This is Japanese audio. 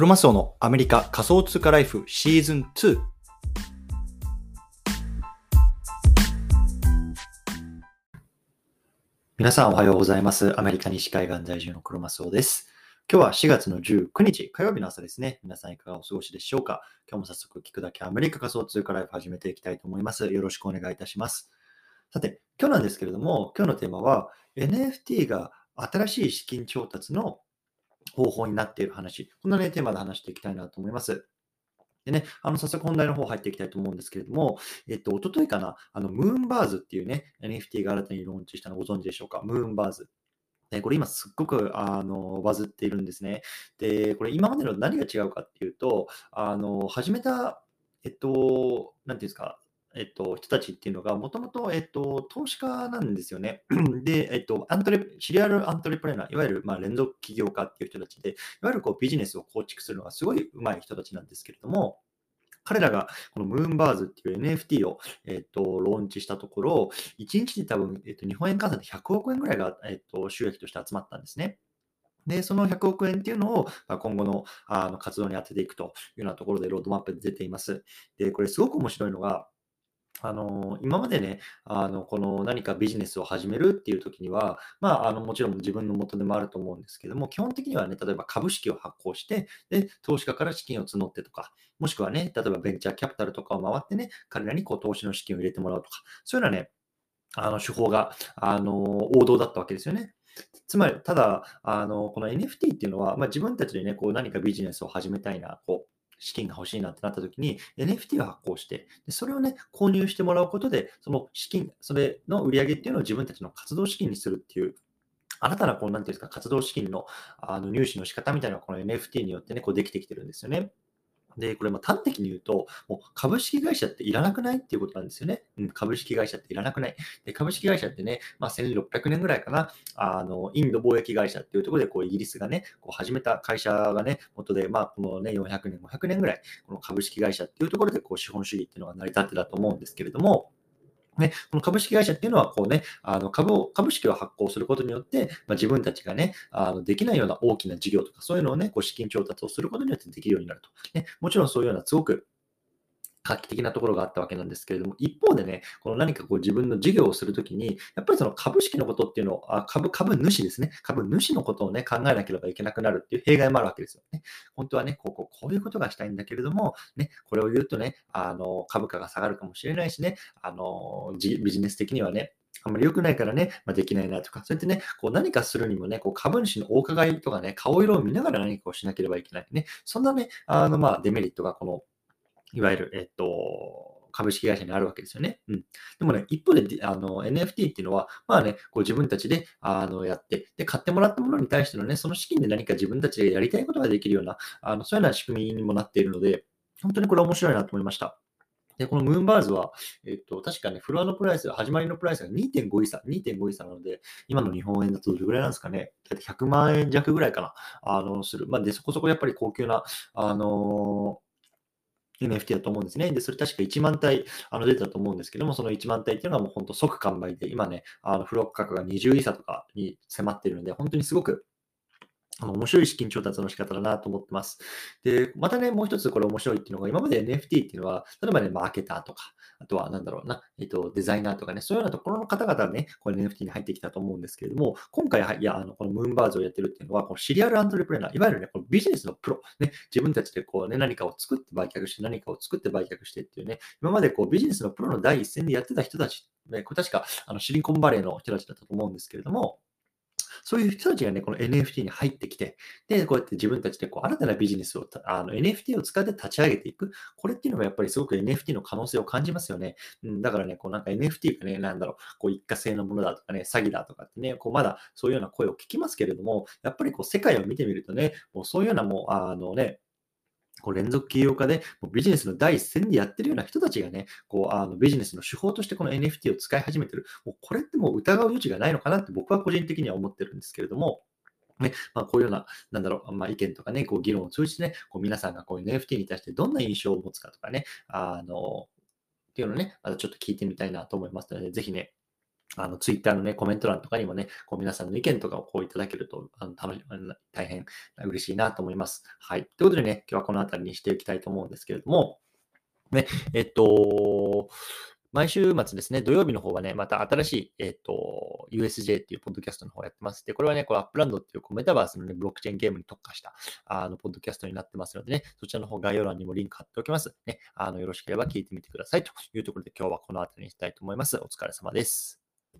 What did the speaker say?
クロマスオのアメリカ仮想通貨ライフシーズン2。皆さんおはようございます。アメリカ西海岸在住のクロマスオです。今日は4月の19日火曜日の朝ですね。皆さんいかがお過ごしでしょうか？今日も早速聞くだけアメリカ仮想通貨ライフ始めていきたいと思います。よろしくお願いいたします。さて、今日なんですけれども、今日のテーマは NFT が新しい資金調達の方法になっている話。こんなね、テーマで話していきたいなと思います。でね、あの、早速本題の方入っていきたいと思うんですけれども、えっと、一昨日かな、あの、ムーンバーズっていうね、NFT が新たにローンチしたのご存知でしょうか？ムーンバーズ。で、これ今すっごく、あの、バズっているんですね。で、これ今までの何が違うかっていうと、あの、始めた、えっと、なんていうんですか、えっと、人たちっていうのが、もともと、えっと、投資家なんですよね。で、えっと、アントレ、シリアルアントレプレーナー、いわゆる、まあ、連続起業家っていう人たちで、いわゆるこうビジネスを構築するのがすごい上手い人たちなんですけれども、彼らがこのムーンバーズっていう NFT を、えっと、ローンチしたところ、1日で多分、えっと、日本円換算で100億円ぐらいが、えっと、収益として集まったんですね。で、その100億円っていうのをまあ今後のあの活動に当てていくというようなところでロードマップで出ています。で、これすごく面白いのが、あの今までね、あのこの何かビジネスを始めるっていう時には、まあ、あのもちろん自分の元でもあると思うんですけども、基本的にはね、例えば株式を発行して、で、投資家から資金を募ってとか、もしくはね、例えばベンチャーキャピタルとかを回ってね、彼らにこう投資の資金を入れてもらうとか、そういうようなね、あの手法が、あの王道だったわけですよね。つまり、ただ、あのこの NFT っていうのは、まあ、自分たちでね、こう何かビジネスを始めたいな、こう、資金が欲しいなってなった時に NFT を発行して、それをね、購入してもらうことで、その資金、それの売り上げっていうのを自分たちの活動資金にするっていう、新たなこう、なんていうんですか、活動資金のあの入手の仕方みたいなのがこの NFT によってね、こうできてきてるんですよね。で、これ、ま端的に言うと、もう株式会社っていらなくないっていうことなんですよね。うん、株式会社っていらなくない。で、株式会社ってね、まあ、1600年ぐらいかな、あの、インド貿易会社っていうところで、こう、イギリスがね、こう始めた会社がね、元で、まあ、このね、400年、500年ぐらい、この株式会社っていうところで、こう、資本主義っていうのが成り立ってたと思うんですけれども、ね、この株式会社っていうのは、こうね、あの株を、株式を発行することによって、まあ、自分たちがね、あのできないような大きな事業とか、そういうのをね、こう資金調達をすることによってできるようになると。ね、もちろんそういうようなすごく画期的なところがあったわけなんですけれども、一方でね、この何かこう自分の事業をするときに、やっぱりその株式のことっていうのを、あ株、株主ですね、株主のことをね、考えなければいけなくなるっていう弊害もあるわけですよね。本当はね、こうこうこういうことがしたいんだけれども、ね、これを言うとね、あの株価が下がるかもしれないしね、あのビジネス的にはね、あんまり良くないからね、まあ、できないなとか、そうやってね、こう何かするにもね、こう株主のお伺いとかね、顔色を見ながら何かをしなければいけないね。そんなね、あのまあデメリットがこのいわゆる、えっと、株式会社にあるわけですよね。うん。でもね、一方で、あの、NFT っていうのは、まあね、こう自分たちで、あの、やって、で、買ってもらったものに対してのね、その資金で何か自分たちでやりたいことができるような、あの、そういうような仕組みにもなっているので、本当にこれ面白いなと思いました。で、このムーンバーズは、えっと、確かね、フロアのプライス、始まりのプライスが2.5イーサ、2.5イーサなので、今の日本円だとどれぐらいなんですかね、だいたい100万円弱ぐらいかな、あの、する。まあ、で、そこそこやっぱり高級な、あの NFT だと思うんですね。で、それ確か1万体あの出てたと思うんですけども、その1万体っていうのはもう本当即完売で、今ね、あのフロック価格が20イーサとかに迫ってるので、本当にすごくあの面白い資金調達の仕方だなと思ってます。で、またね、もう一つこれ面白いっていうのが、今まで NFT っていうのは、例えばね、マーケターとか、あとはなんだろうな、えっと、デザイナーとかね、そういうようなところの方々がね、これ NFT に入ってきたと思うんですけれども、今回は、いや、あの、このムーンバーズをやってるっていうのは、このシリアルアントレプレーナー、いわゆるね、このビジネスのプロ、ね、自分たちでこうね、何かを作って売却して、何かを作って売却してっていうね、今までこうビジネスのプロの第一線でやってた人たち、ね、これ確かあのシリコンバレーの人たちだったと思うんですけれども、そういう人たちがね、この NFT に入ってきて、で、こうやって自分たちでこう新たなビジネスをあの NFT を使って立ち上げていく。これっていうのもやっぱりすごく NFT の可能性を感じますよね。うん、だからね、こうなんか NFT がね、なんだろう、こう一過性のものだとかね、詐欺だとかってね、こうまだそういうような声を聞きますけれども、やっぱりこう世界を見てみるとね、もうそういうようなもう、あのね、こう連続起業家でもうビジネスの第一線でやってるような人たちがね、こうあのビジネスの手法としてこの NFT を使い始めてる。もうこれってもう疑う余地がないのかなって僕は個人的には思ってるんですけれども、ね、まあ、こういうような、なんだろう、まあ、意見とかね、こう議論を通じてね、こう皆さんがこういう NFT に対してどんな印象を持つかとかね、あの、っていうのね、またちょっと聞いてみたいなと思いますので、ぜひね、あの、ツイッターのね、コメント欄とかにもね、こう皆さんの意見とかをこういただけると、あの楽し大変嬉しいなと思います。はい。ということでね、今日はこの辺りにしていきたいと思うんですけれども、ね、えっと、毎週末ですね、土曜日の方はね、また新しい、えっ、と、USJ っていうポッドキャストの方やってます。で、これはね、こう Upland っていうこうメタバースのね、ブロックチェーンゲームに特化した、あの、ポッドキャストになってますのでね、そちらの方概要欄にもリンク貼っておきます。ね、あの、よろしければ聞いてみてくださいというところで今日はこの辺りにしたいと思います。お疲れ様です。